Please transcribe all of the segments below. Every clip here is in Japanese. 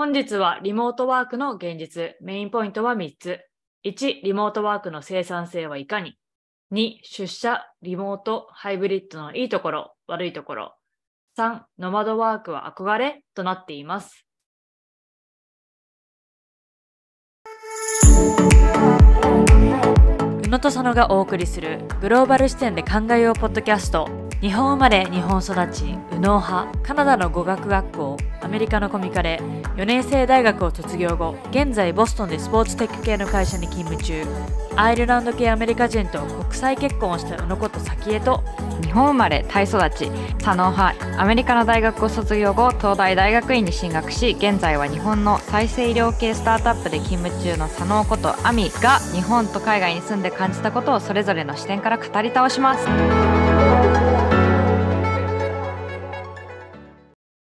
本日はリモートワークの現実、メインポイントは3つ。1、リモートワークの生産性はいかに ?2、出社、リモート、ハイブリッドのいいところ、悪いところ。3、ノマドワークは憧れとなっています。宇野と佐野がお送りするグローバル視点で考えようポッドキャスト日本生まれ日本育ち右脳派カナダの語学学校アメリカのコミカレ4年生大学を卒業後現在ボストンでスポーツテック系の会社に勤務中。アイルランド系アメリカ人と国際結婚をした宇野こと早紀江と日本生まれタイ育ち。左脳派アメリカの大学を卒業後東大大学院に進学し現在は日本の再生医療系スタートアップで勤務中の左脳ことアミが日本と海外に住んで感じたことをそれぞれの視点から語り倒します。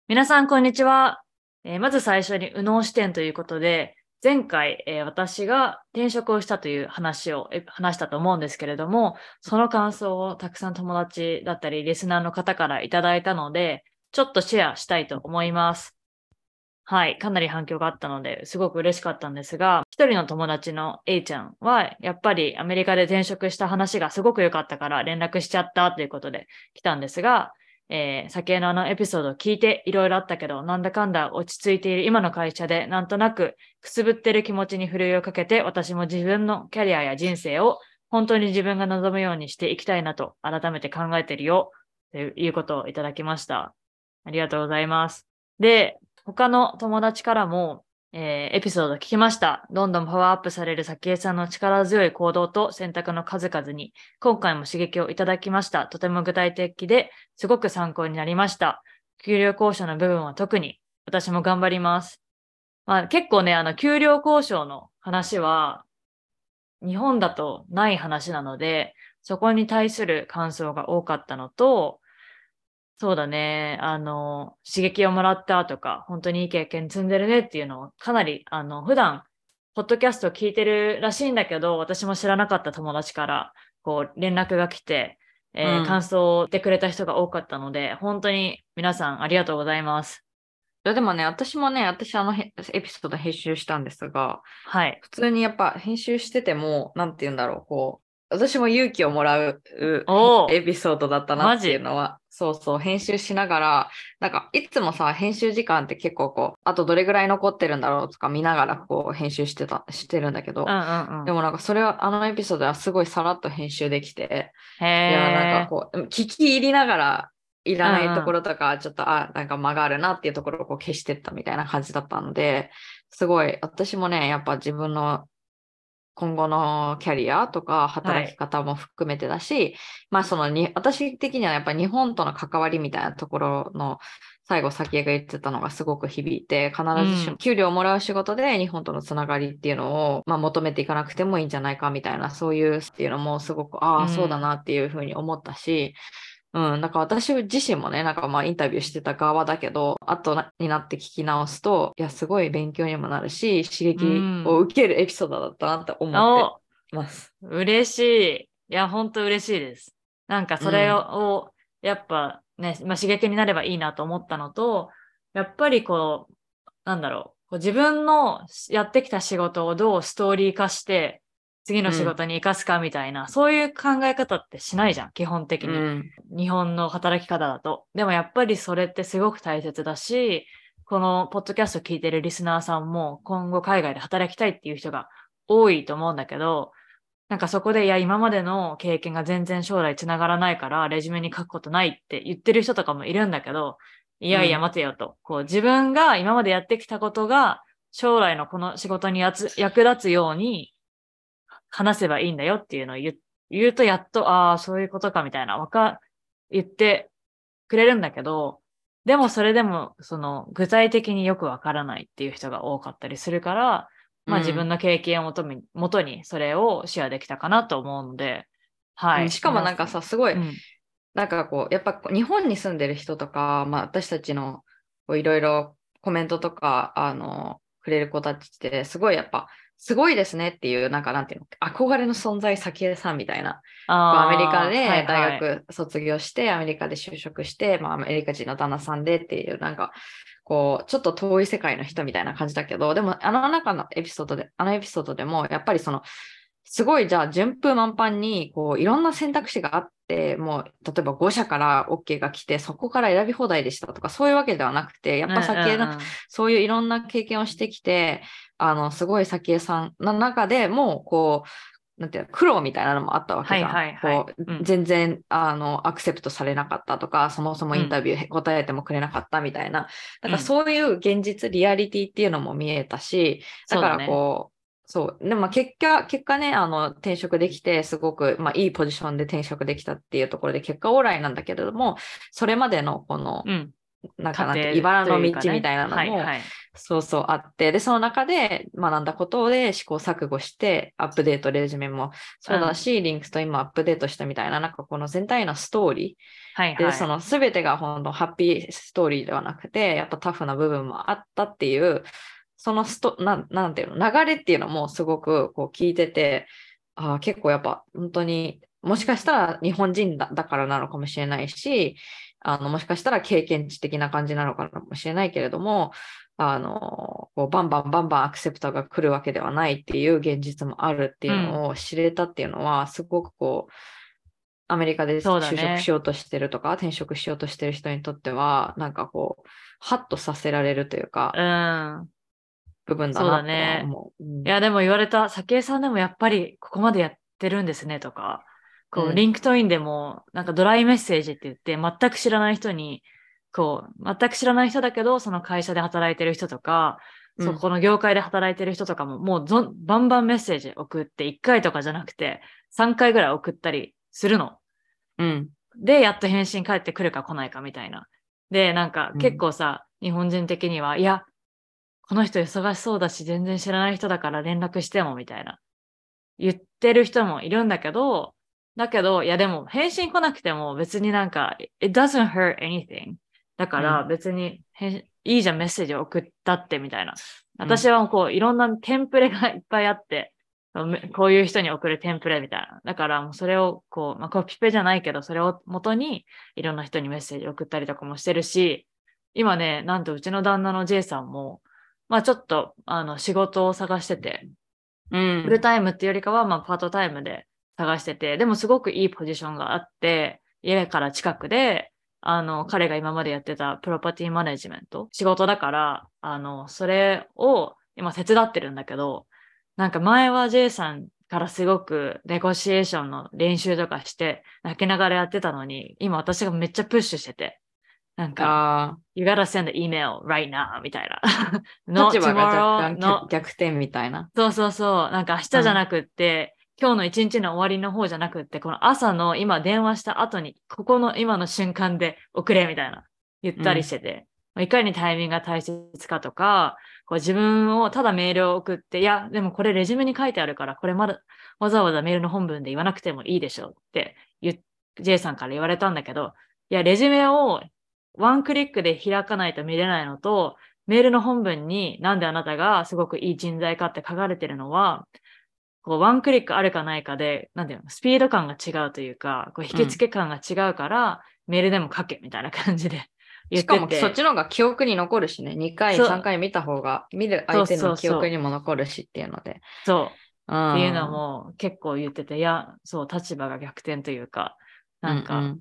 皆さんこんにちは、えー、まず最初に右脳視点ということで前回、えー、私が転職をしたという話をえ話したと思うんですけれども、その感想をたくさん友達だったり、リスナーの方からいただいたので、ちょっとシェアしたいと思います。はい、かなり反響があったので、すごく嬉しかったんですが、一人の友達の A ちゃんは、やっぱりアメリカで転職した話がすごく良かったから連絡しちゃったということで来たんですが、えー、酒のあのエピソードを聞いていろいろあったけど、なんだかんだ落ち着いている今の会社で、なんとなくくすぶってる気持ちにふるいをかけて、私も自分のキャリアや人生を本当に自分が望むようにしていきたいなと改めて考えてるよ、ということをいただきました。ありがとうございます。で、他の友達からも、えー、エピソード聞きました。どんどんパワーアップされる早紀江さんの力強い行動と選択の数々に、今回も刺激をいただきました。とても具体的ですごく参考になりました。給料交渉の部分は特に私も頑張ります。まあ、結構ね、あの、給料交渉の話は、日本だとない話なので、そこに対する感想が多かったのと、そうだね。あの、刺激をもらったとか、本当にいい経験積んでるねっていうのをかなり、あの、普段、ポッドキャストを聞いてるらしいんだけど、私も知らなかった友達から、こう、連絡が来て、えーうん、感想をてくれた人が多かったので、本当に皆さんありがとうございます。いやでもね、私もね、私あのエピソード編集したんですが、はい。普通にやっぱ編集してても、なんて言うんだろう、こう、私も勇気をもらうエピソードだったなっていうのは、そうそう、編集しながら、なんか、いつもさ、編集時間って結構こう、あとどれぐらい残ってるんだろうとか見ながらこう、編集してた、してるんだけど、うんうんうん、でもなんかそれは、あのエピソードはすごいさらっと編集できて、いや、なんかこう、聞き入りながら、いらないところとか、ちょっと、あ、なんか間があるなっていうところをこう消してったみたいな感じだったので、すごい、私もね、やっぱ自分の今後のキャリアとか働き方も含めてだし、はい、まあそのに、私的にはやっぱ日本との関わりみたいなところの最後、先が言ってたのがすごく響いて、必ずしも給料をもらう仕事で日本とのつながりっていうのを、まあ、求めていかなくてもいいんじゃないかみたいな、そういうっていうのもすごく、ああ、そうだなっていうふうに思ったし、うん、なんか私自身もね、なんかまあインタビューしてた側だけど、後になって聞き直すと、いや、すごい勉強にもなるし、刺激を受けるエピソードだったなって思ってます。うん、嬉しい。いや、本当嬉しいです。なんかそれを、うん、やっぱね、まあ、刺激になればいいなと思ったのと、やっぱりこう、なんだろう、こう自分のやってきた仕事をどうストーリー化して、次の仕事に生かすかみたいな、うん、そういう考え方ってしないじゃん、基本的に、うん。日本の働き方だと。でもやっぱりそれってすごく大切だし、このポッドキャスト聞いてるリスナーさんも今後海外で働きたいっていう人が多いと思うんだけど、なんかそこで、いや、今までの経験が全然将来つながらないから、レジュメに書くことないって言ってる人とかもいるんだけど、いやいや、待てよと。うん、こう、自分が今までやってきたことが、将来のこの仕事に役立つように、話せばいいんだよっていうのを言言うとやっと、ああ、そういうことかみたいな、わか、言ってくれるんだけど、でもそれでも、その、具体的によくわからないっていう人が多かったりするから、まあ自分の経験をもとに、もとにそれをシェアできたかなと思うので、はい。しかもなんかさ、すごい、うん、なんかこう、やっぱ日本に住んでる人とか、まあ私たちのいろいろコメントとか、あの、くれる子たちって、すごいやっぱすごいですねっていう、なんかなんていうの、憧れの存在、早紀江さんみたいな。あアメリカではいはい大学卒業して、アメリカで就職して、まあ、アメリカ人の旦那さんでっていう、なんか、こう、ちょっと遠い世界の人みたいな感じだけど、でも、あの中のエピソードで、あのエピソードでも、やっぱりその、すごい、じゃあ、順風満帆に、こう、いろんな選択肢があって、もう、例えば5社から OK が来て、そこから選び放題でしたとか、そういうわけではなくて、やっぱ先へのうんうんうん。そういういろんな経験をしてきて、あの、すごい早紀江さんの中でも、こう、なんていうの、苦労みたいなのもあったわけじゃん。はいはいはい。こううん。全然、あの、アクセプトされなかったとか、そもそもインタビュー答えてもくれなかったみたいな。だからそういう現実、リアリティっていうのも見えたし、だからこう、そう。でもまあ結果、結果ね、あの、転職できて、すごく、まあいいポジションで転職できたっていうところで、結果オーライなんだけれども、それまでのこの、うん。なんかなんて茨の道みたいなのも、はいはい。そうそうあって、で、その中で学んだことで試行錯誤して、アップデート、レジュメもそうだし、リンクスと今アップデートしたみたいな、なんかこの全体のストーリー、で、はいはい。その全てが本当ハッピーストーリーではなくて、やっぱタフな部分もあったっていう、そのスト、なんなんていうの、流れっていうのもすごくこう聞いてて、あー結構やっぱ本当に、もしかしたら日本人だだからなのかもしれないし、あの、もしかしたら経験値的な感じなのかもしれないけれども、あの、こうバンバンバンバンアクセプトが来るわけではないっていう現実もあるっていうのを知れたっていうのは、すごくこう、アメリカで就職しようとしてるとか、転職しようとしてる人にとっては、なんかこう、ハッとさせられるというか、うん。部分だそうな思う。うんいや、でも言われた、早紀江さんでもやっぱりここまでやってるんですねとか、こう、うん LinkedIn でも、なんかドライメッセージって言って、全く知らない人に、こう、全く知らない人だけど、その会社で働いてる人とか、うんそこの業界で働いてる人とかも、もうバンバンメッセージ送って、1回とかじゃなくて、3回ぐらい送ったりするの。うん。で、やっと返信返ってくるか来ないかみたいな。で、なんかうん結構さ、日本人的には、いや、この人忙しそうだし、全然知らない人だから連絡してもみたいな。言ってる人もいるんだけど、だけど、いやでも返信来なくても別になんか、it doesn't hurt anything. だからうん別に返、いいじゃんメッセージを送ったってみたいな。うん私はこういろんなテンプレがいっぱいあって、め こういう人に送るテンプレみたいな。だからもうそれをこう、まあ、コピペじゃないけど、それを元にいろんな人にメッセージ送ったりとかもしてるし、今ね、なんとうちの旦那の J さんも、まあちょっとあの仕事を探してて、うん。フルタイムっていうよりかは、まあパートタイムで探してて、でもすごくいいポジションがあって、家から近くで、あの、彼が今までやってたプロパティマネジメント、仕事だから、あの、それを今手伝ってるんだけど、なんか前は J さんからすごくネゴシエーションの練習とかして泣きながらやってたのに、今私がめっちゃプッシュしてて、なんか、あ You gotta send an email right now みたいな。あ、Not 立場が若干逆逆転みたいな。そうそうそう。なんか明日じゃなくって、今日の一日の終わりの方じゃなくって、この朝の今電話した後に、ここの今の瞬間で送れみたいな言ったりしてて、いかにタイミングが大切かとか、こう自分をただメールを送って、いや、でもこれレジュメに書いてあるから、これまだわざわざメールの本文で言わなくてもいいでしょうって J さんから言われたんだけど、いや、レジュメをワンクリックで開かないと見れないのと、メールの本文になんであなたがすごくいい人材かって書かれてるのは、こうワンクリックあるかないかで、なんていうの、スピード感が違うというか、こう引き付け感が違うから、メールでも書けみたいな感じで言っしてかもて。そっちの方が記憶に残るしね。2回、そう3回見た方が、見る相手の記憶にも残るしっていうので。そう。っっていうのも結構言ってて、いや、そう、立場が逆転というか、なんか、ううん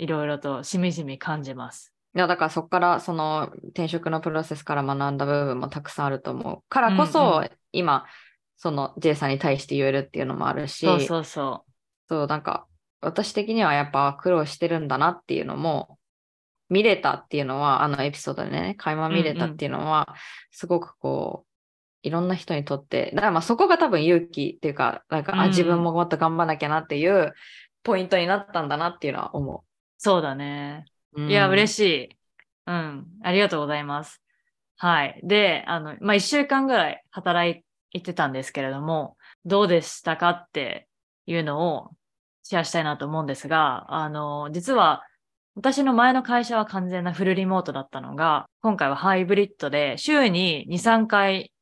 いろいろとしみじみ感じます。いや、だからそこから、その転職のプロセスから学んだ部分もたくさんあると思う。からこそ、うんう今、その J さんに対して言えるっていうのもあるし、そうそうそそう、なんか、私的にはやっぱ苦労してるんだなっていうのも、見れたっていうのは、あのエピソードでね、垣間見れたっていうのは、すごくこう、いろんな人にとって、だからまあそこが多分勇気っていうか、なんか、あ、うん自分ももっと頑張らなきゃなっていうポイントになったんだなっていうのは思う。そうだね。う。いや、嬉ししい。うん。ありがとうございます。はい。で、あの、まあ、一週間ぐらい働いてたんですけれども、どうでしたかっていうのをシェアしたいなと思うんですが、あの、実は、私の前の会社は完全なフルリモートだったのが、今回はハイブリッドで、週に2、3回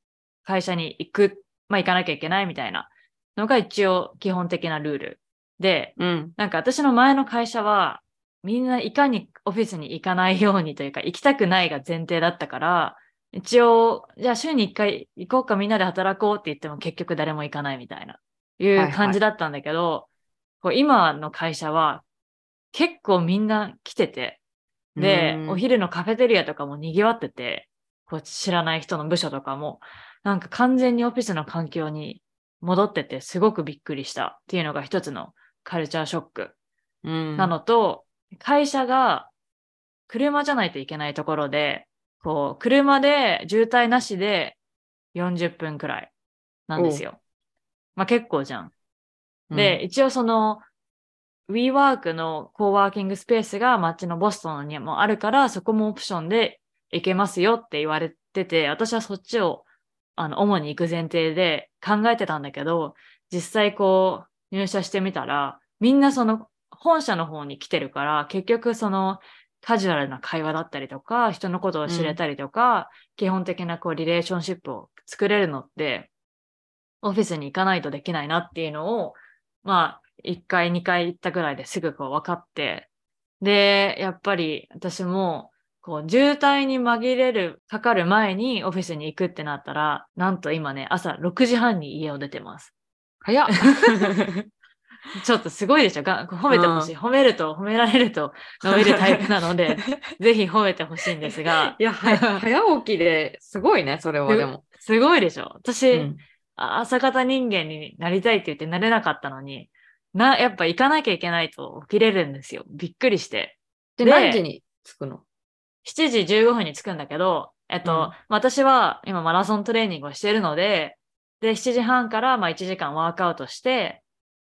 会社に行くっまあ行かなきゃいけないみたいなのが一応基本的なルールで、うん。なんか私の前の会社は、みんないかにオフィスに行かないようにというか、行きたくないが前提だったから、一応、じゃあ週に一回行こうかみんなで働こうって言っても結局誰も行かないみたいな、いはいうはい感じだったんだけど、こう今の会社は結構みんな来てて、でう、んお昼のカフェテリアとかも賑わってて、こう知らない人の部署とかも、なんか完全にオフィスの環境に戻ってて、すごくびっくりしたっていうのが一つのカルチャーショックうん。なのと、会社が車じゃないといけないところで、こう、車で渋滞なしで40分くらいなんですよ。まあ結構じゃん。で、一応その、WeWork のコーワーキングスペースが街のボストンにもあるから、そこもオプションで行けますよって言われてて、私はそっちを、あの、主に行く前提で考えてたんだけど、実際こう、入社してみたら、みんなその、本社の方に来てるから、結局その、カジュアルな会話だったりとか、人のことを知れたりとか、基本的なこう、リレーションシップを作れるのって、オフィスに行かないとできないなっていうのを、まあ、1回、2回行ったぐらいですぐこう分かって、で、やっぱり私も、こう、渋滞に紛れる、かかる前にオフィスに行くってなったら、なんと今ね、朝6時半に家を出てます。早っ。ちょっとすごいでしょが褒めてほしい。褒めると、褒められると伸びるタイプなので、ぜひ褒めてほしいんですがい、や、は 早起きですごいね、それはでも。すごいでしょ私、うんあ朝方人間になりたいって言ってなれなかったのに、な、やっぱ行かなきゃいけないと起きれるんですよ。びっくりして。で、で何時に着くの？7時15分に着くんだけど、えっと、うん私は今マラソントレーニングをしているので、で、7時半からまあ1時間ワークアウトして、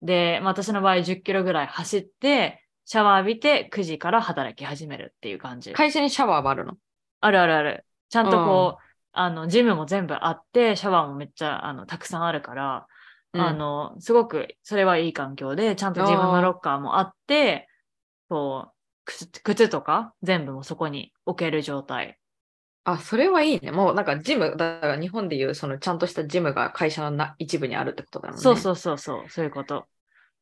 で、まあ私の場合10キロぐらい走って、シャワー浴びて9時から働き始めるっていう感じ。会社にシャワーがあるの？あるあるある。ちゃんとこう、あの、ジムも全部あって、シャワーもめっちゃ、あの、たくさんあるから、あの、すごく、それはいい環境で、ちゃんと自分のロッカーもあって、こう、靴靴とか全部もそこに置ける状態。あ、それはいいね。もうなんかジム、だから日本でいうそのちゃんとしたジムが会社のな一部にあるってことだもんね。そうそうそうそう、そういうこと。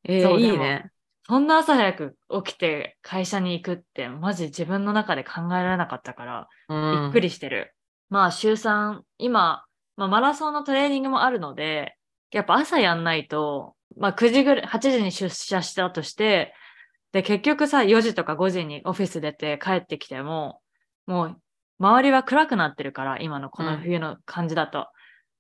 えー、いいね。そんな朝早く起きて会社に行くって、マジ自分の中で考えられなかったから、うん。びっくりしてる。まあ、週3、今、まあ、マラソンのトレーニングもあるので、やっぱ朝やんないと、まあ、9時ぐらい、8時に出社したとして、で、結局さ、4時とか5時にオフィス出て帰ってきても、もう、周りは暗くなってるから、今のこの冬の感じだと。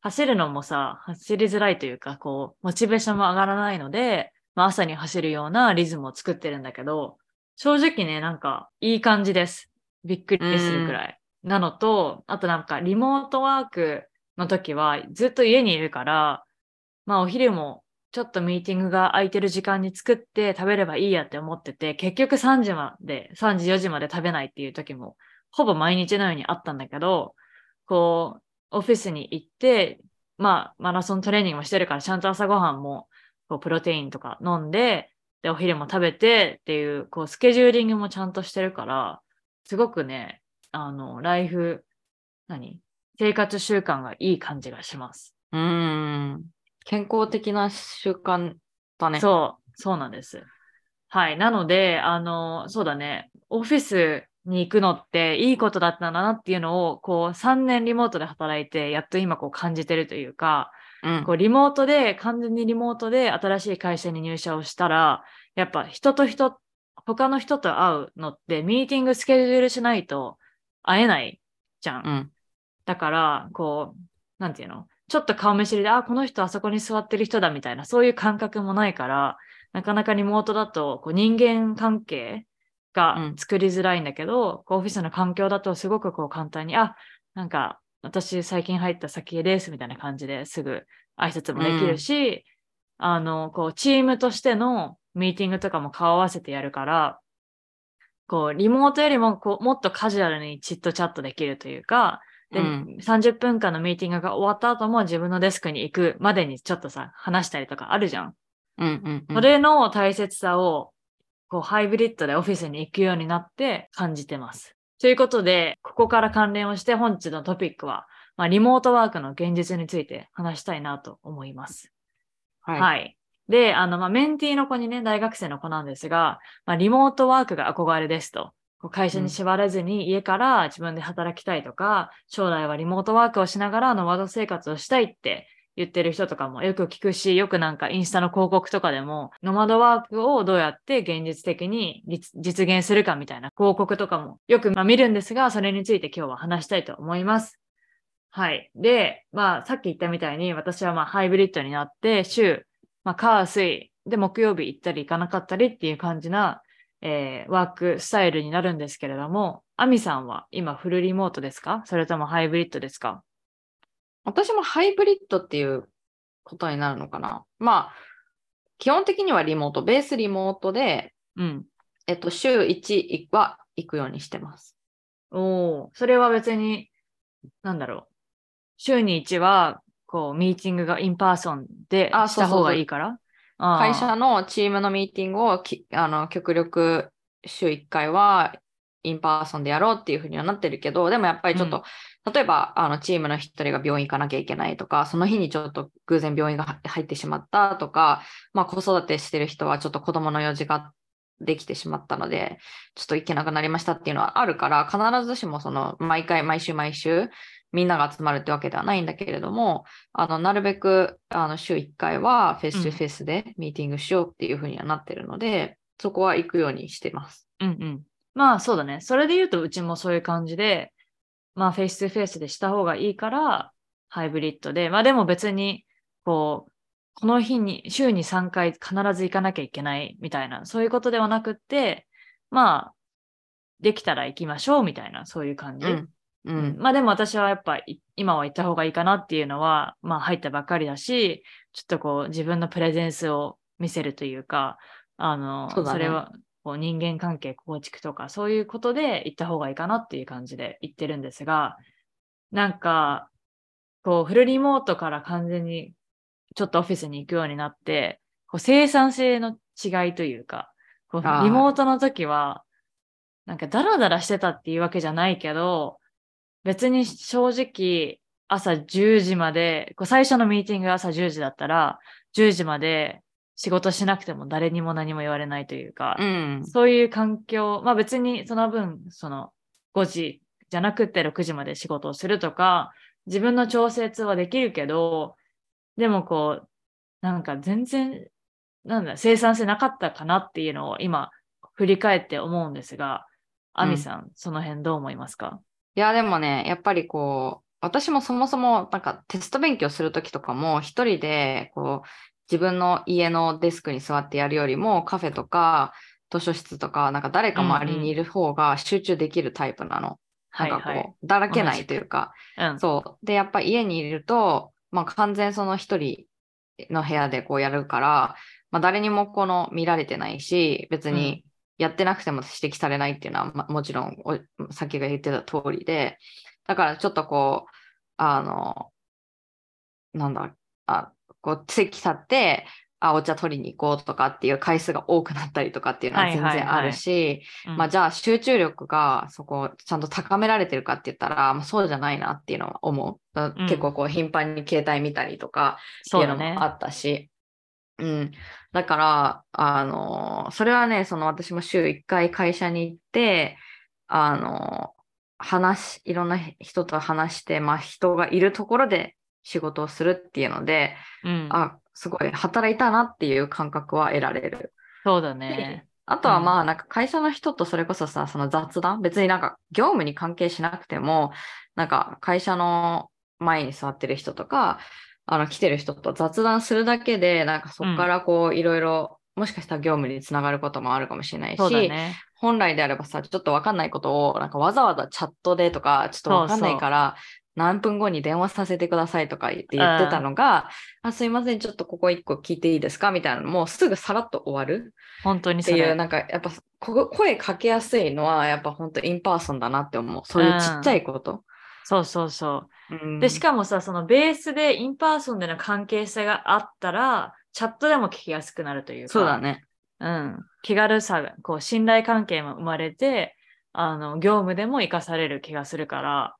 走るのもさ、走りづらいというか、こう、モチベーションも上がらないので、まあ、朝に走るようなリズムを作ってるんだけど、正直ね、なんか、いい感じです。びっくりするくらい。なのと、あとなんか、リモートワークの時は、ずっと家にいるから、まあ、お昼も、ちょっとミーティングが空いてる時間に作って食べればいいやって思ってて、結局3時まで、3時4時まで食べないっていう時も、ほぼ毎日のようにあったんだけど、こう、オフィスに行って、まあ、マラソントレーニングもしてるから、ちゃんと朝ごはんも、こう、プロテインとか飲んで、で、お昼も食べてっていう、こう、スケジューリングもちゃんとしてるから、すごくね、あの、ライフ、何生活習慣がいい感じがします。うーん。健康的な習慣だね。そう、そうなんです。はい。なので、あの、そうだね、オフィスに行くのっていいことだったんだなっていうのを、こう、3年リモートで働いて、やっと今こう感じてるというか、うんこうリモートで、完全にリモートで新しい会社に入社をしたら、やっぱ人と人、他の人と会うのって、ミーティングスケジュールしないと会えないじゃん。うん。だから、こう、なんていうの？ちょっと顔見知りで、あ、この人あそこに座ってる人だみたいな、そういう感覚もないから、なかなかリモートだと、こう人間関係がうん作りづらいんだけど、こうオフィスの環境だとすごくこう簡単に、あ、なんか、私最近入った先ですみたいな感じですぐ挨拶もできるし、あの、こう、チームとしてのミーティングとかも顔合わせてやるから、こう、リモートよりも、こう、もっとカジュアルにチットチャットできるというか、で、うん30分間のミーティングが終わった後も自分のデスクに行くまでにちょっとさ、話したりとかあるじゃん。うんうんうん。それの大切さを、こう、ハイブリッドでオフィスに行くようになって感じてます。ということで、ここから関連をして本日のトピックは、まあ、リモートワークの現実について話したいなと思います。はい。はい。で、あの、まあ、メンティーの子にね、大学生の子なんですが、まあ、リモートワークが憧れですと。こう会社に縛らずに家から自分で働きたいとか、将来はリモートワークをしながらノマド生活をしたいって言ってる人とかもよく聞くし、よくなんかインスタの広告とかでも、ノマドワークをどうやって現実的に実現するかみたいな広告とかもよく見るんですが、それについて今日は話したいと思います。はい。で、まあ、さっき言ったみたいに、私はまあ、ハイブリッドになって、週、まあ、火、水、で、木曜日行ったり行かなかったりっていう感じな、えーワークスタイルになるんですけれども、アミさんは今フルリモートですか？それともハイブリッドですか？私もハイブリッドっていうことになるのかな。まあ、基本的にはリモート、ベースリモートで、うん。えっと、週1は行くようにしてます。おお、それは別に、なんだろう。週に1は、こう、ミーティングが in personでした方がいいから会社のチームのミーティングをきあの極力週1回は in person でやろうっていうふうにはなってるけど、でもやっぱりちょっと、例えばあのチームの一人が病院行かなきゃいけないとか、その日にちょっと偶然病院が入ってしまったとか、まあ子育てしてる人はちょっと子供の用事ができてしまったので、ちょっと行けなくなりましたっていうのはあるから、必ずしもその毎回毎週毎週みんなが集まるってわけではないんだけれども、あの、なるべく、あの、週1回はフェスフェスでミーティングしようっていうふうにはなってるので、そこは行くようにしてます。うんうん。まあそうだね。それで言うとうちもそういう感じで、まあフェイス2フェイスでした方がいいから、ハイブリッドで、まあでも別に、こう、この日に、週に3回必ず行かなきゃいけないみたいな、そういうことではなくって、まあ、できたら行きましょうみたいな、そういう感じ。うん。ううんん。まあでも私はやっぱい今は行った方がいいかなっていうのは、まあ入ったばっかりだし、ちょっとこう自分のプレゼンスを見せるというか、あの、そねれはこう人間関係構築とかそういうことで行った方がいいかなっていう感じで行ってるんですが、なんか、こうフルリモートから完全にちょっとオフィスに行くようになって、こう生産性の違いというか、こうリモートの時は、なんかダラダラしてたっていうわけじゃないけど、別に正直朝10時まで、こう最初のミーティングが朝10時だったら、10時まで仕事しなくても誰にも何も言われないというか、うん。そういう環境、まあ別にその分、その5時じゃなくて6時まで仕事をするとか、自分の調節はできるけど、でもこう、なんか全然、なんだ、生産性なかったかなっていうのを今、振り返って思うんですが、アミさん、その辺どう思いますか？いや、でもね、やっぱりこう、私もそもそもなんかテスト勉強するときとかも一人でこう自分の家のデスクに座ってやるよりもカフェとか図書室とかなんか誰か周りにいる方が集中できるタイプなの。はいなんかこう、はい。だらけないというか、うん。そう。で、やっぱ家にいると、まあ完全その一人の部屋でこうやるから、まあ誰にもこの見られてないし、別にやってなくても指摘されないっていうのは、まあもちろんおさっきが言ってた通りで、だからちょっとこう、あの、なんだ、あ、こう席立って、あ、お茶取りに行こうとかっていう回数が多くなったりとかっていうのははい全然あるし、うんまあじゃあ集中力がそこちゃんと高められてるかって言ったら、まあ、そうじゃないなっていうのは思う。だうん結構こう頻繁に携帯見たりとかっていううのもあ。ったし。うん。だから、あのそれはね、その私も週1回会社に行って、あの話、いろんな人と話して、まあ人がいるところで仕事をするっていうので、うん。あ、すごい働いたなっていう感覚は得られる。そうだね。あとはうんまあなんか会社の人とそれこそさ、その雑談別になんか業務に関係しなくても、なんか会社の前に座ってる人とか、あの来てる人と雑談するだけで、なんかそこからこういろいろ、もしかしたら業務につながることもあるかもしれないし、ね。本来であればさ、ちょっとわかんないことを、なんかわざわざチャットでとか、ちょっとわかんないから、何分後に電話させてくださいとか言って言ってたのが、あ、すいません、ちょっとここ一個聞いていいですか？みたいなのもうすぐさらっと終わる本当にっていう、それ。なんかやっぱこ声かけやすいのは、やっぱ本当 in person だなって思う。そういうちっちゃいこと。そうそうそう。うんで、しかもさ、そのベースで in person での関係性があったら、チャットでも聞きやすくなるというか。そうだ。ね。うん。気軽さが、こう、信頼関係も生まれて、あの、業務でも活かされる気がするから、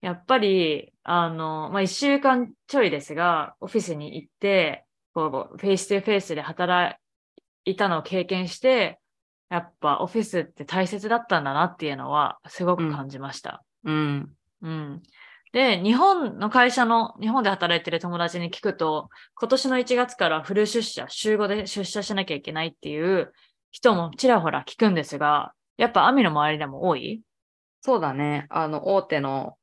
やっぱり、あの、まあ、一週間ちょいですが、オフィスに行って、こう、フェイス2フェイスで働いたのを経験して、やっぱオフィスって大切だったんだなっていうのは、すごく感じました。うん。うん。で、日本の会社の、日本で働いてる友達に聞くと、今年の1月からフル出社、週5で出社しなきゃいけないっていう人もちらほら聞くんですが、やっぱアミの周りでも多い？そうだね。あの、大手の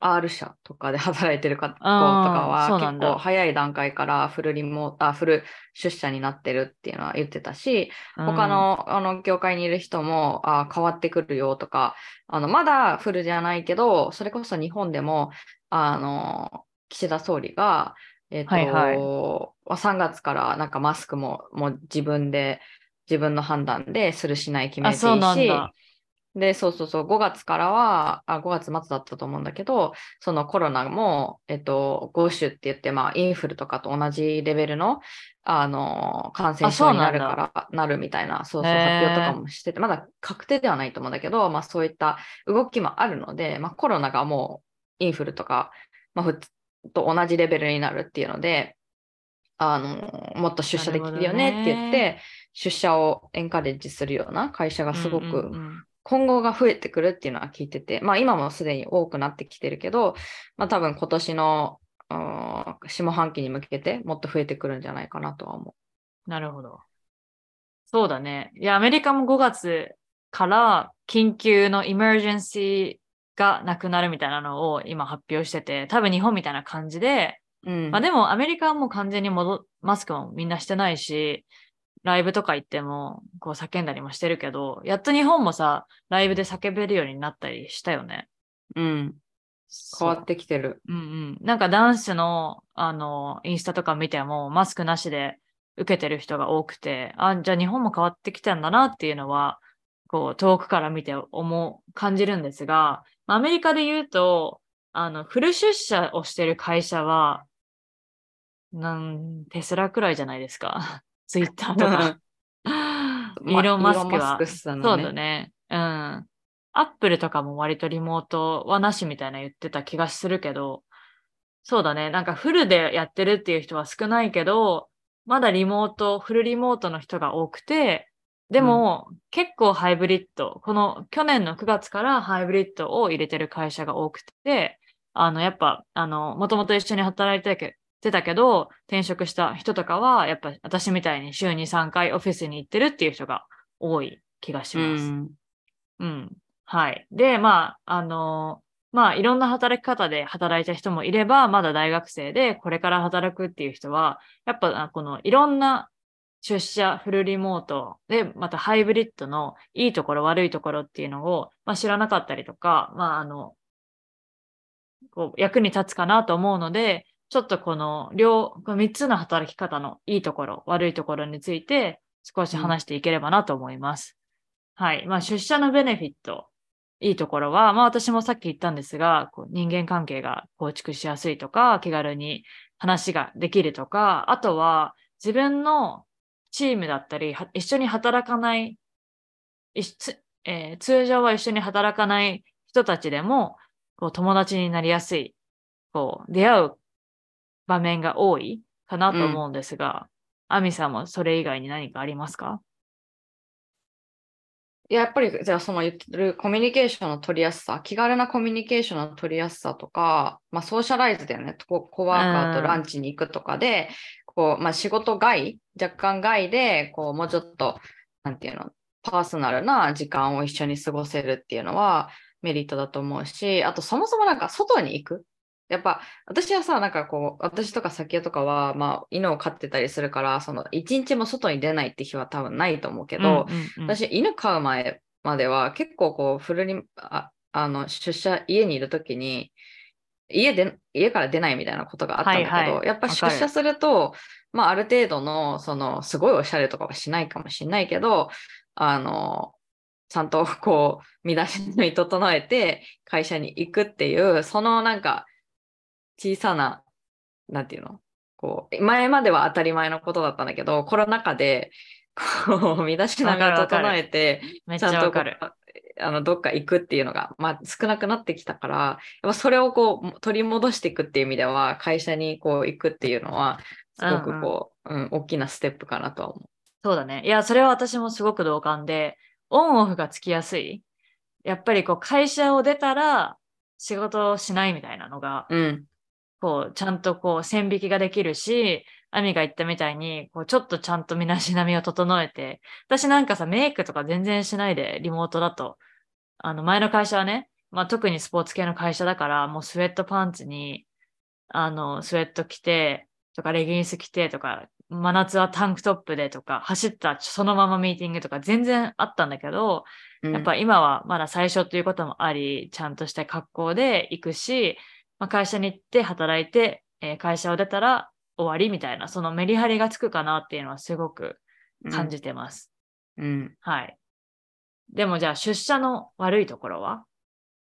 R 社とかで 働いてる方とかは結構早い段階からフルリモあフル出社になってるっていうのは言ってたし、他、のあの業界にいる人もあ変わってくるよとか、あのまだフルじゃないけど、それこそ日本でもあの岸田総理が、えっとはいはい。3月からなんかマスクももう自分で自分の判断でするしない決めていいし。で、そうそうそう、5月からは、あ、5月末だったと思うんだけど、そのコロナも、えっと、5種って言って、まあ、インフルとかと同じレベルの、あの、感染症になるから、なるみたいな、そうそう、発表とかもしてて、まだ確定ではないと思うんだけど、まあ、そういった動きもあるので、まあ、コロナがもう、インフルとか、まあ、普通と同じレベルになるっていうので、あの、もっと出社できるよねって言って、出社をエンカレッジするような会社がすごく、今後が増えてくるっていうのは聞いてて、まあ今もすでに多くなってきてるけど、まあ多分今年のうん下半期に向けてもっと増えてくるんじゃないかなとは思なるほど。そうだね。いや、アメリカも5月から緊急のエマージェンシーがなくなるみたいなのを今発表してて、多分日本みたいな感じで、う。うん。まあでもアメリカはもう完全に戻っマスクもみんなしてないし、ライブとか行ってもこう叫んだりもしてるけど、やっと日本もさ、ライブで叫べるようになったりしたよね。うん。変わってきてる。うんうん。なんかダンスの、あの、インスタとか見ても、マスクなしで受けてる人が多くて、あ、じゃあ日本も変わってきたんだなっていうのは、こう、遠くから見て思う、感じるんですが、アメリカで言うと、あの、フル出社をしてる会社は、なん、テスラくらいじゃないですか。ツイッターとか。イーロン・マスクは。スクさんそうだね。うん。アップルとかも割とリモートはなしみたいな言ってた気がするけど、そうだね。なんかフルでやってるっていう人は少ないけど、まだリモート、フルリモートの人が多くて、でも、結構ハイブリッド、この去年の9月からハイブリッドを入れてる会社が多くて、あの、やっぱ、あの、もともと一緒に働いてたけてたけど、転職した人とかは、やっぱ私みたいに週に3回オフィスに行ってるっていう人が多い気がしうます。ん。うん。はい。で、まあ、あのまあ、いろんな働き方で働いた人もいれば、まだ大学生でこれから働くっていう人は、やっぱ、あこのいろんな出社、フルリモートで、またハイブリッドのいいところ、悪いところっていうのを、まあ、知らなかったりとか、まあ、あの、こう、役に立つかなと思うので、ちょっとこの両、この3つの働き方のいいところ、悪いところについて少し話していければなと思います。はい。まあ、出社のベネフィット、いいところは、まあ私もさっき言ったんですが、こう人間関係が構築しやすいとか、気軽に話ができるとか、あとは自分のチームだったり、は一緒に働かない、えー通常は一緒に働かない人たちでも、こう友達になりやすい、こう出会う場面が多いかなと思うんですが、アミさんもそれ以外に何かありますか？やっぱり、じゃあその言ってるコミュニケーションの取りやすさ、気軽なコミュニケーションの取りやすさとか、まあソーシャライズだよね。ココワーカーとランチに行くとかで、こう、まあ仕事外、若干外で、こう、もうちょっと、なんていうの、パーソナルな時間を一緒に過ごせるっていうのはメリットだと思うし、あとそもそもなんか外に行く。やっぱ私はさ、なんかこう、私とか先とかは、まあ犬を飼ってたりするから、その一日も外に出ないって日は多分ないと思うけど、うんうんうん。私、犬飼う前までは結構こう、フルに、ああの、出社、家にいるときに、家で、家から出ないみたいなことがあったんだけど、はいはい。やっぱ出社すると、まあ、ある程度の、その、すごいおしゃれとかはしないかもしれないけど、あの、ちゃんとこう、身だしなみ整えて会社に行くっていう、そのなんか、小さな、なんていうの？こう、前までは当たり前のことだったんだけど、コロナ禍で、こう、身だしなみをわかるわかる整えて、ちちゃんと。あのどっか行くっていうのが、まあ、少なくなってきたから、やっぱそれをこう取り戻していくっていう意味では、会社にこう行くっていうのは、すごくこう、うん、大きなステップかなとは思う。そうだね。いや、それは私もすごく同感で、オンオフがつきやすい。やっぱりこう会社を出たら仕事をしないみたいなのが、うん。こうちゃんとこう線引きができるし、アミが言ったみたいに、こうちょっとちゃんと身だしなみを整えて、私なんかさ、メイクとか全然しないで、リモートだと。あの、前の会社はね、まあ特にスポーツ系の会社だから、もうスウェットパンツに、あの、スウェット着て、とかレギンス着てとか、真夏はタンクトップでとか、走ったそのままミーティングとか全然あったんだけど、うんやっぱ今はまだ最初ということもあり、ちゃんとした格好で行くし、まあ、会社に行って働いて、えー会社を出たら終わりみたいな、そのメリハリがつくかなっていうのはすごく感じてます。うん。はい。でもじゃあ出社の悪いところは？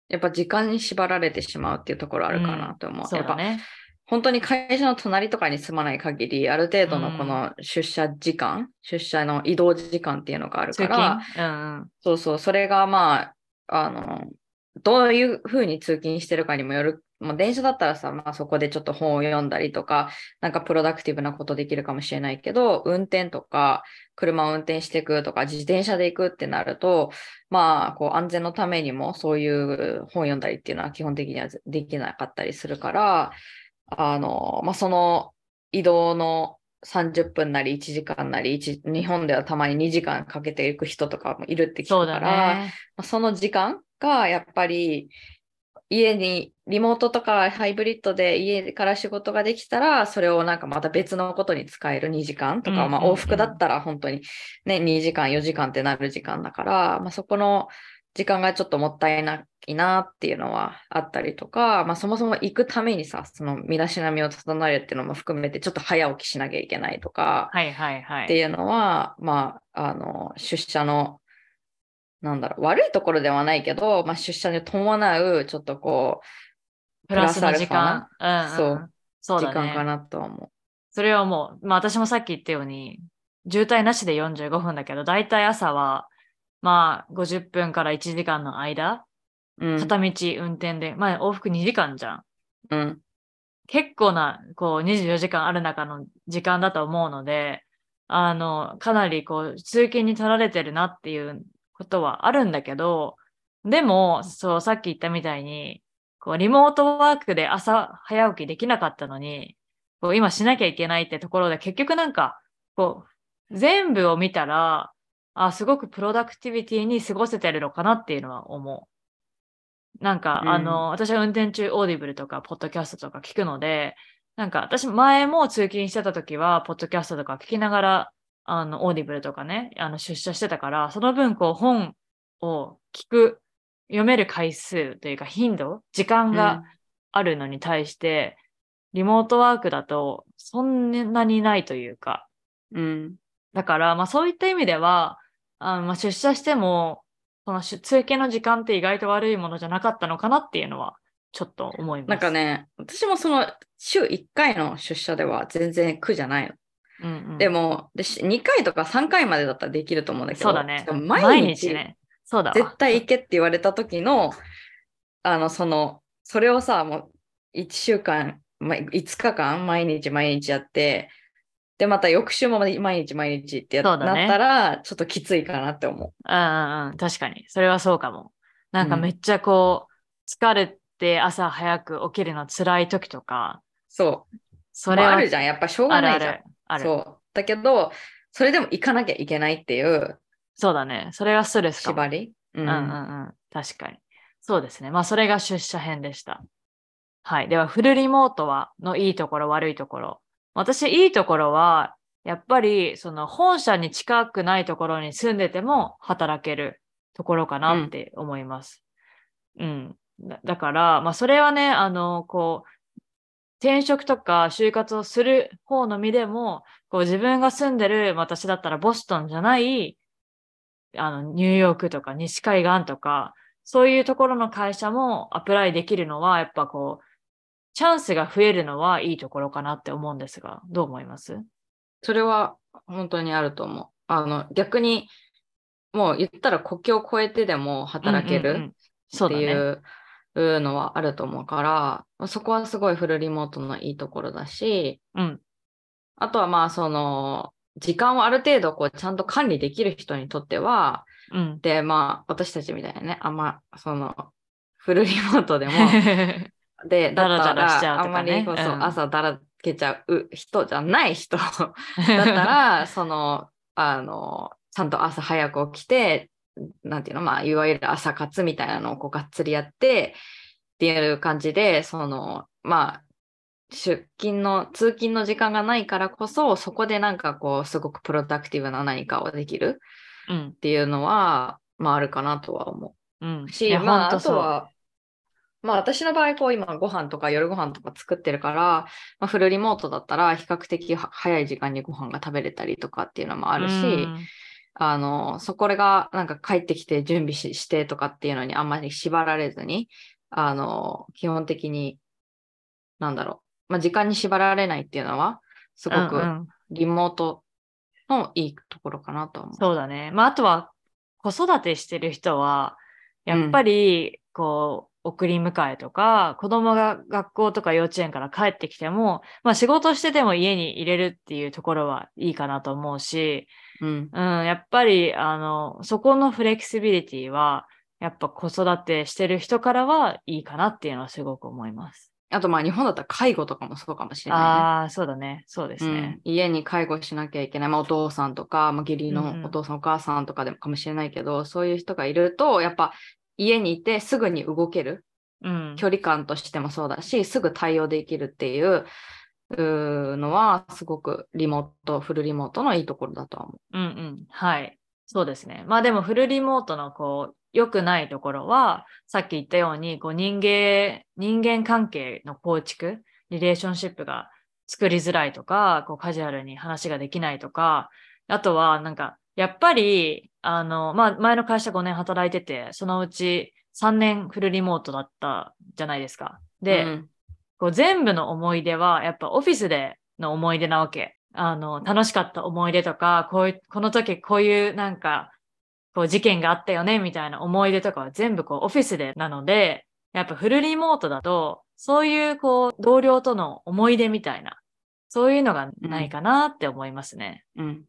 やっぱ時間に縛られてしまうっていうところあるかなと思う。やっぱそうだね。本当に会社の隣とかに住まない限り、ある程度のこの出社時間、出社の移動時間っていうのがある通から、勤？うんうん。そうそう、それがまあ、あの、どういうふうに通勤してるかにもよる。まあ、電車だったらさ、まあ、そこでちょっと本を読んだりとか、なんかプロダクティブなことできるかもしれないけど、運転とか、車を運転していくとか、自転車で行くってなると、まあ、こう安全のためにもそういう本読んだりっていうのは基本的にはできなかったりするから、あの、まあ、その移動の30分なり1時間なり、一日本ではたまに2時間かけていく人とかもいるって聞そうだくから、ね。まあその時間がやっぱり家にリモートとかハイブリッドで家から仕事ができたらそれをなんかまた別のことに使える2時間とか、まあ往復だったら本当にね2時間4時間ってなる時間だから、まあ、そこの時間がちょっともったいないなっていうのはあったりとか、まあ、そもそも行くためにさその身だしなみを整えるっていうのも含めてちょっと早起きしなきゃいけないとか、はいはいはい。っていうのは、まあ、あの、出社の、なんだろう、悪いところではないけど、まあ、出社に伴う、ちょっとこプラスの時間。うんうん、そうそうう、時。間かなとは思それはもう、まあ私もさっき言ったように、渋滞なしで45分だけど、だいたい朝は、まあ50分から1時間の間、う。うん。片道運転で、まあ往復2時間じゃん。うん。結構な、こう24時間ある中の時間だと思うので、あの、かなりこう、通勤に取られてるなっていうことはあるんだけど、でも、そう、さっき言ったみたいに、こう、リモートワークで朝早起きできなかったのに、こう、今しなきゃいけないってところで、結局なんか、こう、全部を見たら、あ、すごく productivity に過ごせてるのかなっていうのは思う。なんか、うんあの、私は運転中、 Audible とか、ポッドキャストとか聞くので、なんか、私前も通勤してた時は、ポッドキャストとか聞きながら、あの、 Audible とかね、あの、出社してたから、その分、こう、本を聞く、読める回数というか、頻度、時間があるのに対して、リモートワークだと、そんなにないというか、うん。だから、まあそういった意味では、あのまあ、出社しても、その出通勤の時間って意外と悪いものじゃなかったのかなっていうのは、ちょっと思います。なんか、ね、私もその週1回の出社では全然苦じゃないの。うんうん、でも、でし2回とか3回までだったらできると思うんだけど、そうだね。毎毎日日ね。そうだわ。絶対行けって言われた時の、あの、その、それをさ、もう1週間、ま、5日間毎日毎日やって、で、また翌週も毎日毎日ってやそうだねなったら、ちょっときついかなって思うんうんうん。確かに。それはそうかも。なんかうんめっちゃこう、疲れて朝早く起きるの辛い時とか、う。そう。それはまああるじゃん。やっぱしょうがないじゃん。あるある。あるそう。だけど、それでも行かなきゃいけないっていうそうだね。それはストレスかも。縛り？ううんうんうん。確かに。そうですね。まあ、それが出社編でした。はい。では、フルリモートは、のいいところ、悪いところ。私、いいところは、やっぱり、その、本社に近くないところに住んでても働けるところかなって思います。うん。だだから、まあ、それはね、あの、こう、転職とか就活をする方の身でも、こう自分が住んでる、私だったらボストンじゃない、あの、ニューヨークとか西海岸とか、そういうところの会社もアプライできるのは、やっぱこう、チャンスが増えるのはいいところかなって思うんですが、どう思います？それは本当にあると思う。あの、逆に、もう言ったら国境を越えてでも働けうんうんううだね。っていうのはあると思うから、そこはすごいフルリモートのいいところだし、うん。あとはまあその、時間をある程度こうちゃんと管理できる人にとっては、うん。で、まあ私たちみたいなね、あんまその、フルリモートでも、で、だったら、あんまりこう、そ朝だらけちゃう人じゃない人だったら、その、あの、ちゃんと朝早く起きて、なんていうの、まあ、いわゆる朝活みたいなのをこうがっつりやって、っていう感じで、その、まあ、出勤の、通勤の時間がないからこそ、そこでなんかこう、すごくプロダクティブな何かをできるうんっ。ていうのは、まあ、あるかなとは思うん。うし、いやまあ、あとは、まあ、私の場合、こう、今、ご飯とか夜ご飯とか作ってるから、まあ、フルリモートだったら、比較的は早い時間にご飯が食べれたりとかっていうのもあるし、うんあの、そこがなんか帰ってきて準備ししてとかっていうのにあんまり縛られずに、あの、基本的に、なんだろう、まあ、時間に縛られないっていうのは、すごくうんうんリモートのいいところかなと思う。そうだね。まあ、あとは、子育てしてる人は、やっぱり、こう、送り迎えとか、子供が学校とか幼稚園から帰ってきても、まあ仕事してても家に入れるっていうところはいいかなと思うし、うん。うん、やっぱり、あの、そこのフレキシビリティは、やっぱ子育てしてる人からはいいかなっていうのはすごく思います。あと、まあ、日本だったら介護とかもそうかもしれないね。ああ、そうだね。そうですね。うん、家に介護しなきゃいけない、まあ、お父さんとか、まあ、義理うんうんのお父さん、お母さんとかでもかもしれないけど、そういう人がいると、やっぱ家にいてすぐに動ける、うん。距離感としてもそうだし、すぐ対応できるっていうのは、すごくリモート、フルリモートのいいところだとは思うんうん。はい。そうですね。まあでもフルリモートのこう、良くないところは、さっき言ったように、こう人間、人間関係の構築、リレーションシップが作りづらいとか、こうカジュアルに話ができないとか、あとはなんか、やっぱり、あの、まあ前の会社5年働いてて、そのうち3年フルリモートだったじゃないですか。う。で、うんこう全部の思い出は、やっぱオフィスでの思い出なわけ。あの、楽しかった思い出とか、こういう、この時こういうなんか、こう事件があったよね、みたいな思い出とかは全部こうオフィスでなので、やっぱフルリモートだと、そういうこう同僚との思い出みたいな、そういうのがないかなって思いますね。うん。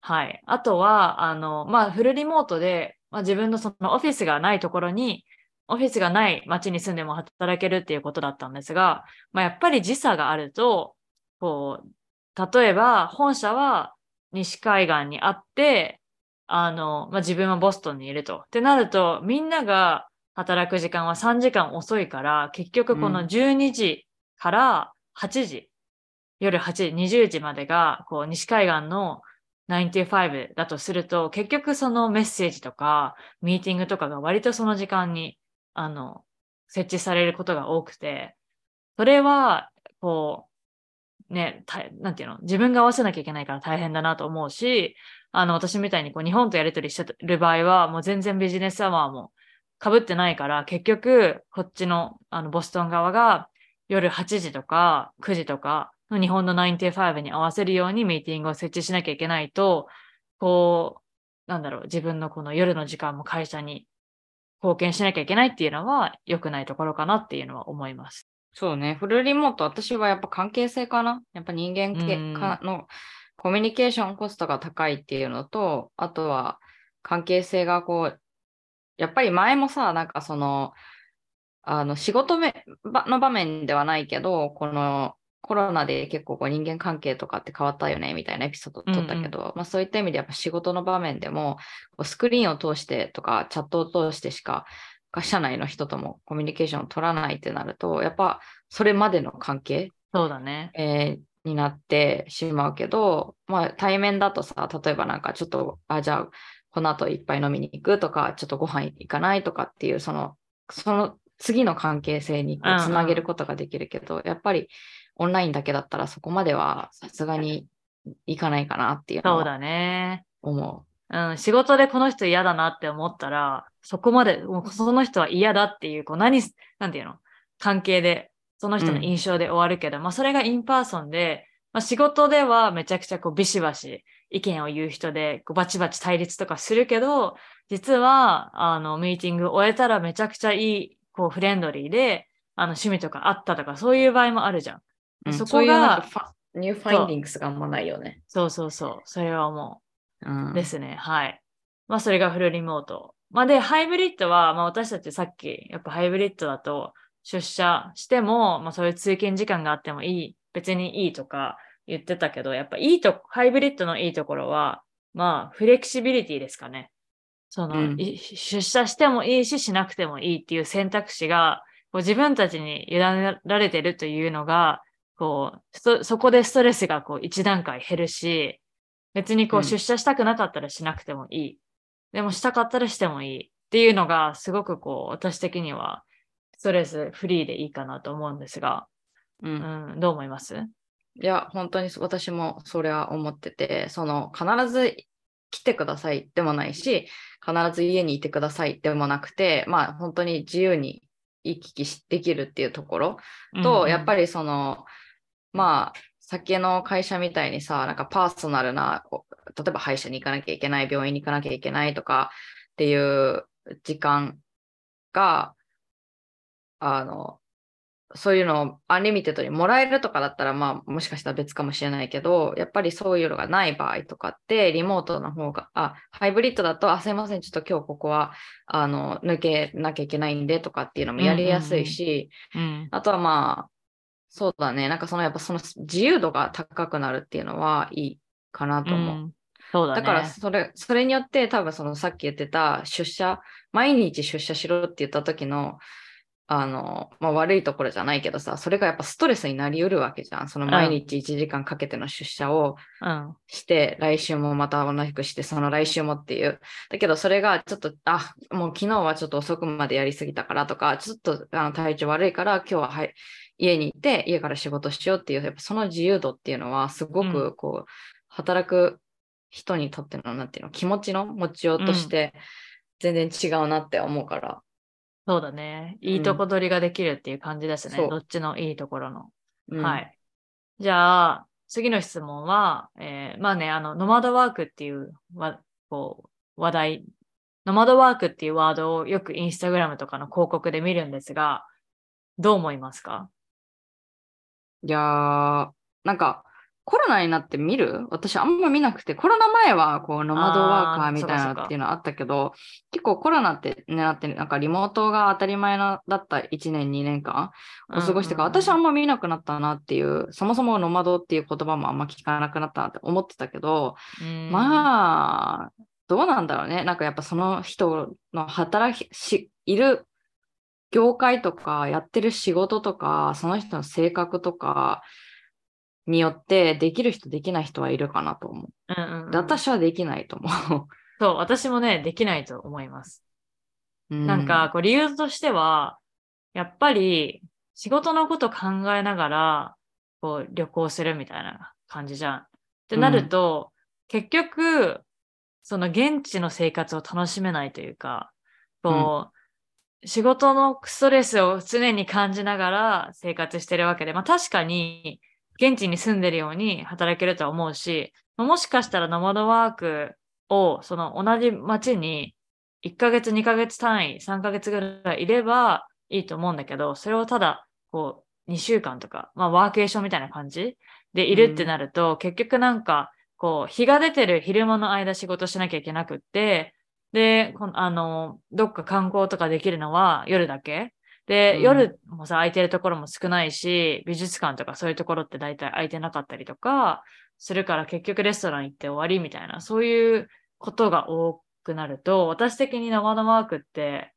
はい。あとは、あの、まあ、フルリモートで、まあ、自分のそのオフィスがないところに、オフィスがない街に住んでも働けるっていうことだったんですが、まあ、やっぱり時差があると、こう、例えば本社は西海岸にあって、あの、まあ、自分はボストンにいると。ってなると、みんなが働く時間は3時間遅いから、結局こうんの12時から8時、夜8時、20時までが、こう、西海岸の95だとすると、結局そのメッセージとか、ミーティングとかが割とその時間に、あの、設置されることが多くて、それは、こう、ね、たなんていうの、自分が合わせなきゃいけないから大変だなと思うし、あの、私みたいにこう日本とやり取りしてる場合は、もう全然ビジネスアワーも被ってないから、結局、こっちの、あの、ボストン側が夜8時とか9時とかの日本の95に合わせるようにミーティングを設置しなきゃいけないと、こう、なんだろう、自分のこの夜の時間も会社に貢献しなきゃいけないっていうのは良くないところかなっていうのは思います。そうね。フルリモート、私はやっぱ関係性かな。やっぱ人間系のコミュニケーションコストが高いっていうのと、あとは関係性がこう、やっぱり前もさ、なんかその、あの仕事の場面ではないけど、このコロナで結構こう人間関係とかって変わったよねみたいなエピソードを撮ったけど、まあそういった意味でやっぱ仕事の場面でも、こうスクリーンを通してとかチャットを通してしか、社内の人ともコミュニケーションを取らないってなると、やっぱそれまでの関係、そうだね。えーになってしまうけど、まあ対面だとさ、例えばなんかちょっと、あ、じゃあこの後いっぱい飲みに行くとか、ちょっとご飯行かないとかっていう、その、その次の関係性につなげることができるけど、やっぱりオンラインだけだったらそこまではさすがにいかないかなっていうのはそうだね。思うん、仕事でこの人嫌だなって思ったら、そこまで、もうその人は嫌だっていう、こう何、なんていうの？関係で、その人の印象で終わるけど、まあそれが in person で、まあ仕事ではめちゃくちゃこうビシバシ意見を言う人で、こうバチバチ対立とかするけど、実は、あの、ミーティング終えたらめちゃくちゃいい、こう、フレンドリーで、あの、趣味とかあったとか、そういう場合もあるじゃん。うんそこが new findings があんまないよね。そうそうそう、それはもうんう、ですね。はい。まあ、それがフルリモート。まあ、で、ハイブリッドは、まあ、私たちさっき、やっぱハイブリッドだと、出社しても、まあ、そういう通勤時間があってもいい、別にいいとか言ってたけど、やっぱいいと、ハイブリッドのいいところは、まあ、フレキシビリティですかね。その、うんい出社してもいいし、しなくてもいいっていう選択肢が、こう自分たちに委ねられてるというのが、こう、そ、そこでストレスがこう一段階減るし、別にこううん。出社したくなかったらしなくてもいい。でもしたかったらしてもいい。っていうのが、すごくこう、私的にはストレスフリーでいいかなと思うんですが、ううん。ん、どう思います？いや、本当に私もそれは思ってて、その必ず来てくださいでもないし、必ず家にいてくださいでもなくて、まあ本当に自由に行き来しできるっていうところと、やっぱり、りその、まあ、先の会社みたいにさ、なんかパーソナルな、例えば歯医者に行かなきゃいけない、病院に行かなきゃいけないとかっていう時間が、あの、そういうのを unlimited にもらえるとかだったら、まあ、もしかしたら別かもしれないけど、やっぱりそういうのがない場合とかって、リモートの方が、あ、ハイブリッドだと、あ、すいません、ちょっと今日ここは、あの、抜けなきゃいけないんでとかっていうのもやりやすいし、うん、あとはまあ、そうだね。なんかそのやっぱその自由度が高くなるっていうのはいいかなと思う。うんそうだね。だからそれ、それによって多分そのさっき言ってた出社、毎日出社しろって言った時の、あの、まあ、悪いところじゃないけどさ、それがやっぱストレスになりうるわけじゃん。その毎日1時間かけての出社をうん、して、来週もまた同じくして、その来週もっていう。だけどそれがちょっと、あ、もう昨日はちょっと遅くまでやりすぎたからとか、ちょっとあの体調悪いから今日ははい家にいて、家から仕事しようっていう、やっぱその自由度っていうのは、すごうくこう、働く人にとっての、なんていうの、気持ちの持ちようとして、全然違うなって思うから。そうだね。いいとこ取りができるっていう感じですね。そうどっちのいいところの。うんはい。じゃあ、次の質問は、えーまあね、あの、ノマドワークっていうわこう話題、ノマドワークっていうワードをよくインスタグラムとかの広告で見るんですが、どう思いますか？いやー、なんか、コロナになって見る？私あんま見なくて、コロナ前はこうノマドワーカーみたいなっていうのはあったけど、結構コロナってね、なって、なんかリモートが当たり前なだった1年、2年間を過ごしてから、うんうんうん私あんま見なくなったなっていう、そもそもノマドっていう言葉もあんま聞かなくなったなって思ってたけど、うん。まあ、どうなんだろうね。なんかやっぱその人の働き、し、いる業界とか、やってる仕事とか、その人の性格とかによって、できる人、できない人はいるかなと思う。うんうんうんで私はできないと思そう、私もね、できないと思います。う。うなんか、、こう理由としては、やっぱり仕事のこと考えながら、こう旅行するみたいな感じじゃん。ってなると、結局、その現地の生活を楽しめないというか、こう、仕事のストレスを常に感じながら生活してるわけで、まあ確かに現地に住んでるように働けるとは思うし、まあもしかしたらノマドワークをその同じ街に1ヶ月、2ヶ月単位、3ヶ月ぐらいいればいいと思うんだけど、それをただ、こう、2週間とか、まあ、ワーケーションみたいな感じでいるってなると、結局なんか、こう、日が出てる昼間の間仕事しなきゃいけなくって、で、このあの、どっか観光とかできるのは夜だけで、うん夜もさ、空いてるところも少ないし、美術館とかそういうところって大体空いてなかったりとか、するから結局レストラン行って終わりみたいな、そういうことが多くなると、私的に生のワークって、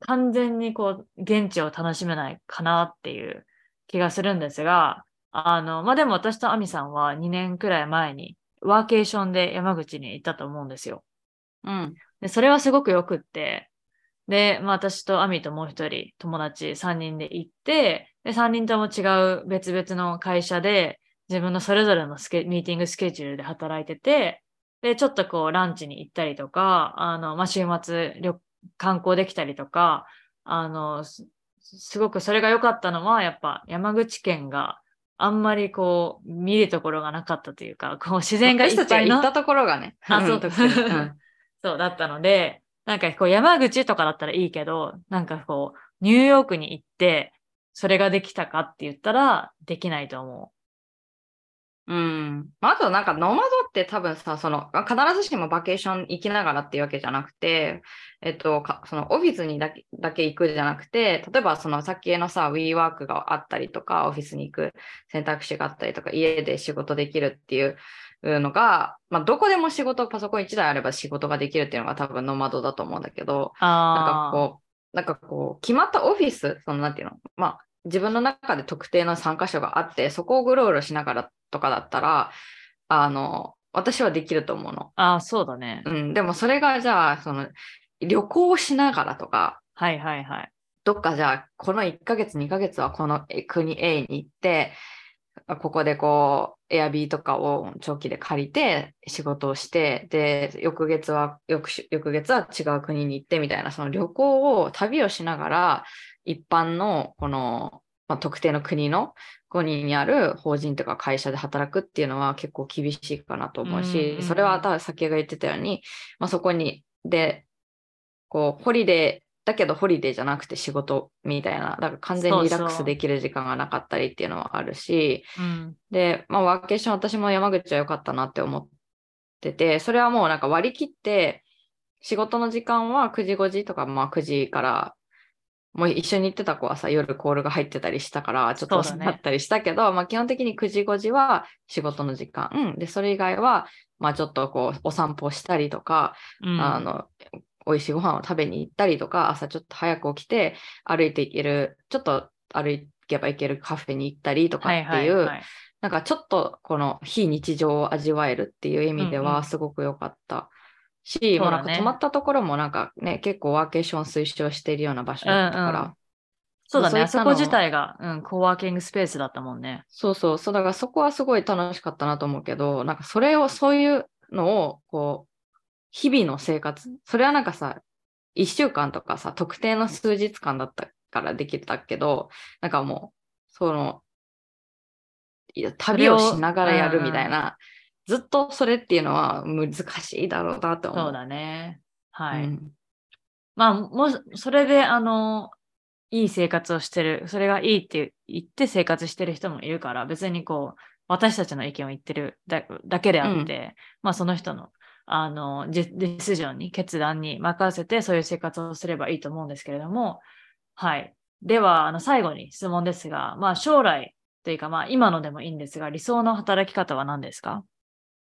完全にこう、現地を楽しめないかなっていう気がするんですが、あの、まあ、でも私とアミさんは2年くらい前にワーケーションで山口に行ったと思うんですよ。うん。で、それはすごくよくって、で、まあ私とアミともう一人友達3人で行って、で、3人とも違う別々の会社で自分のそれぞれのスケミーティングスケジュールで働いてて、で、ちょっとこうランチに行ったりとか、あの、まあ週末旅観光できたりとか、あの、すすごくそれが良かったのは、やっぱ山口県があんまりこう、見るところがなかったというか、こう、自然がい私ったぱいのちが行ったところがね。あそう そうだったので、なんかこう山口とかだったらいいけど、なんかこう、ニューヨークに行って、それができたかって言ったら、できないと思ううん。まあとなんかノマドって多分さ、その必ずしもバケーション行きながらっていうわけじゃなくて、えっと、そのオフィスにだけだけ行くじゃなくて、例えばそのさっきのさ、WeWork があったりとか、オフィスに行く選択肢があったりとか、家で仕事できるっていうのが、まあどこでも仕事、パソコン1台あれば仕事ができるっていうのが多分ノマドだと思うんだけど、う。なんかあこう、なんかこう、決まったオフィス、そのなんていうの、まあ、自分の中で特定の3箇所があって、そこをぐるぐるしながらとかだったら、あの、私はできると思うの。あ、ああ、そうだね。うん、でもそれがじゃあ、その、旅行しながらとか、はいはいはい。どっかじゃあ、この1ヶ月、2ヶ月はこのえ国 A に行って、ここでこう、エアビーとかを長期で借りて仕事をして、で、翌月は、翌し翌月は違う国に行ってみたいな、その旅行を、旅をしながら、一般の、この、まあ、特定の国の国にある法人とか会社で働くっていうのは結構厳しいかなと思ううんうそれは多分先が言ってたように、まあ、そこに、で、こう、 holiday、だけど holiday じゃなくて仕事みたいな、だから完全にリラックそうそうスできる時間がなかったりっていうのはあるし、うん。で、まあ、ワーケーション私も山口は良かったなって思ってて、それはもうなんか割り切って、仕事の時間は9時5時とか、まあ9時から、もう一緒に行ってた子はさ、夜コールが入ってたりしたから、ちょっと遅かったりしたけど、まあ基本的に9時5時は仕事の時間。で、それ以外は、まあちょっとこう、お散歩したりとか、うん、あの、美味しいご飯を食べに行ったりとか、朝ちょっと早く起きて歩いていける、ちょっと歩けば行けるカフェに行ったりとかはいっていう、はいはい。なんかちょっとこの非日常を味わえるっていう意味でうんうんはすごく良かったし、そうだねもうなんか泊まったところもなんかね、結構ワーケーション推奨しているような場所だったから、うんうんそうだね。そこ自体が、うん、コワーキングスペースだったもんね。そうそう、そうだからそこはすごい楽しかったなと思うけど、なんかそれを、そういうのを、こう、日々の生活、それはなんかさ、一週間とかさ、特定の数日間だったからできたけど、なんかもう、その、旅をしながらやるみたいな、ずっとそれっていうのは難しいだろうなと思う。そうだね。はい。うんまあ、もし、それで、あの、いい生活をしてる、それがいいって言って生活してる人もいるから、別にこう、私たちの意見を言ってるだだけであって、まあ、その人の、あの、ディディシジョンに、決断に任せて、そういう生活をすればいいと思うんですけれども、はい。では、あの、最後に質問ですが、まあ、将来というか、まあ、今のでもいいんですが、理想の働き方は何ですか？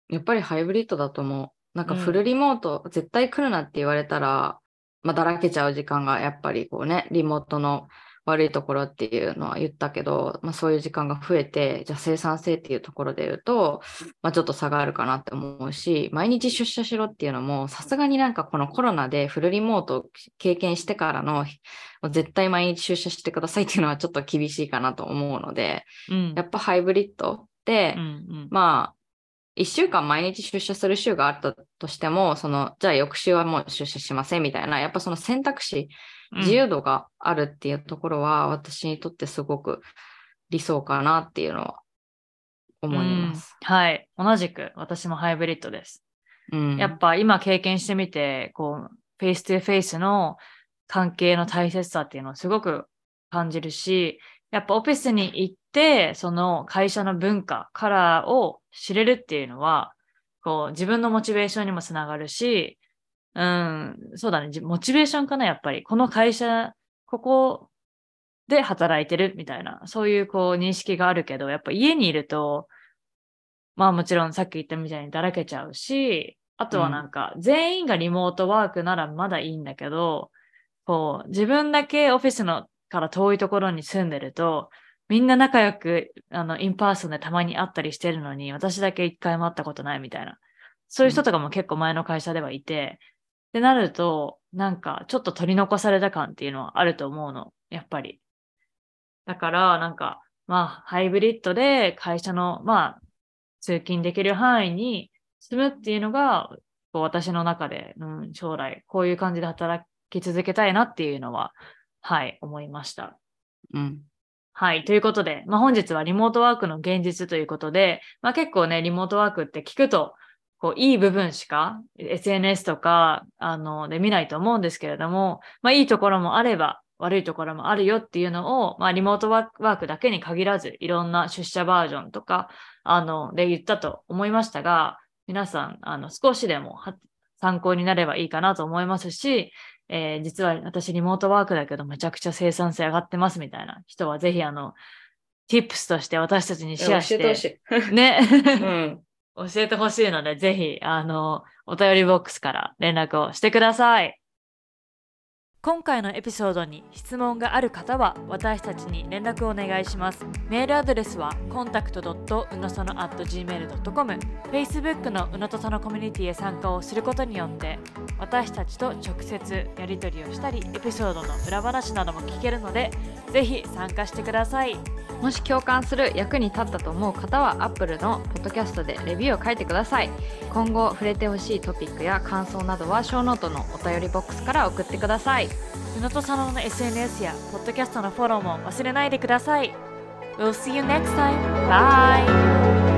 やっぱりハイブリッドだと思う。なんかうんフルリモート、絶対来るなって言われたら、まあ、だらけちゃう時間がやっぱりこうね、リモートの悪いところっていうのは言ったけど、まあ、そういう時間が増えて、じゃあ生産性っていうところで言うと、まあ、ちょっと差があるかなって思うし、毎日出社しろっていうのも、さすがになんかこのコロナでフルリモートを経験してからの、絶対毎日出社してくださいっていうのはちょっと厳しいかなと思うので、うん。やっぱハイブリッドで、うんうん。まあ、一週間毎日出社する週があったとしても、その、じゃあ翌週はもう出社しませんみたいな、やっぱその選択肢、自由度があるっていうところは、私にとってすごく理想かなっていうのは思います。うんはい。同じく、私もハイブリッドです。うん。やっぱ今経験してみて、こう、フェイス2フェイスの関係の大切さっていうのをすごく感じるし、やっぱオフィスに行って、その会社の文化、カラーを知れるっていうのは、こう、自分のモチベーションにもつながるし、うん、そうだね、じモチベーションかな、やっぱり。この会社、ここで働いてるみたいな、そういうこう認識があるけど、やっぱ家にいると、まあもちろんさっき言ったみたいにだらけちゃうし、あとはなんか、全員がリモートワークならまだいいんだけど、こう、自分だけオフィスのから遠いところに住んでると、みんな仲良く、あの、 in person でたまに会ったりしてるのに、私だけ一回も会ったことないみたいな。そういう人とかも結構前の会社ではいて、ってなると、なんか、ちょっと取り残された感っていうのはあると思うの。やっぱり。だから、なんか、まあ、ハイブリッドで会社の、まあ、通勤できる範囲に住むっていうのが、こう私の中で、うん、将来、こういう感じで働き続けたいなっていうのは、はい、思いました。うん。はい。ということで、まあ、本日はリモートワークの現実ということで、まあ、結構ね、リモートワークって聞くと、こう、いい部分しか SNS とか、あの、で見ないと思うんですけれども、まあ、いいところもあれば、悪いところもあるよっていうのを、まあ、リモートワークだけに限らず、いろんな出社バージョンとか、あの、で言ったと思いましたが、皆さん、あの、少しでも参考になればいいかなと思いますし、えー、実は私リモートワークだけどめちゃくちゃ生産性上がってますみたいな人はぜひあの、tips として私たちにシェアして、ね、うん、教えてほしいので、ぜひ、あの、お便りボックスから連絡をしてください。今回のエピソードに質問がある方は私たちに連絡をお願いします。メールアドレスは contact.unosono.gmail.com Facebook のうのとそのコミュニティへ参加をすることによって私たちと直接やり取りをしたりエピソードの裏話なども聞けるのでぜひ参加してください。もし共感する役に立ったと思う方は Apple のポッドキャストでレビューを書いてください今後触れてほしいトピックや感想などはショーノートのお便りボックスから送ってください宇野と佐野の SNS やポッドキャストのフォローも忘れないでください We'll see you next time. Bye!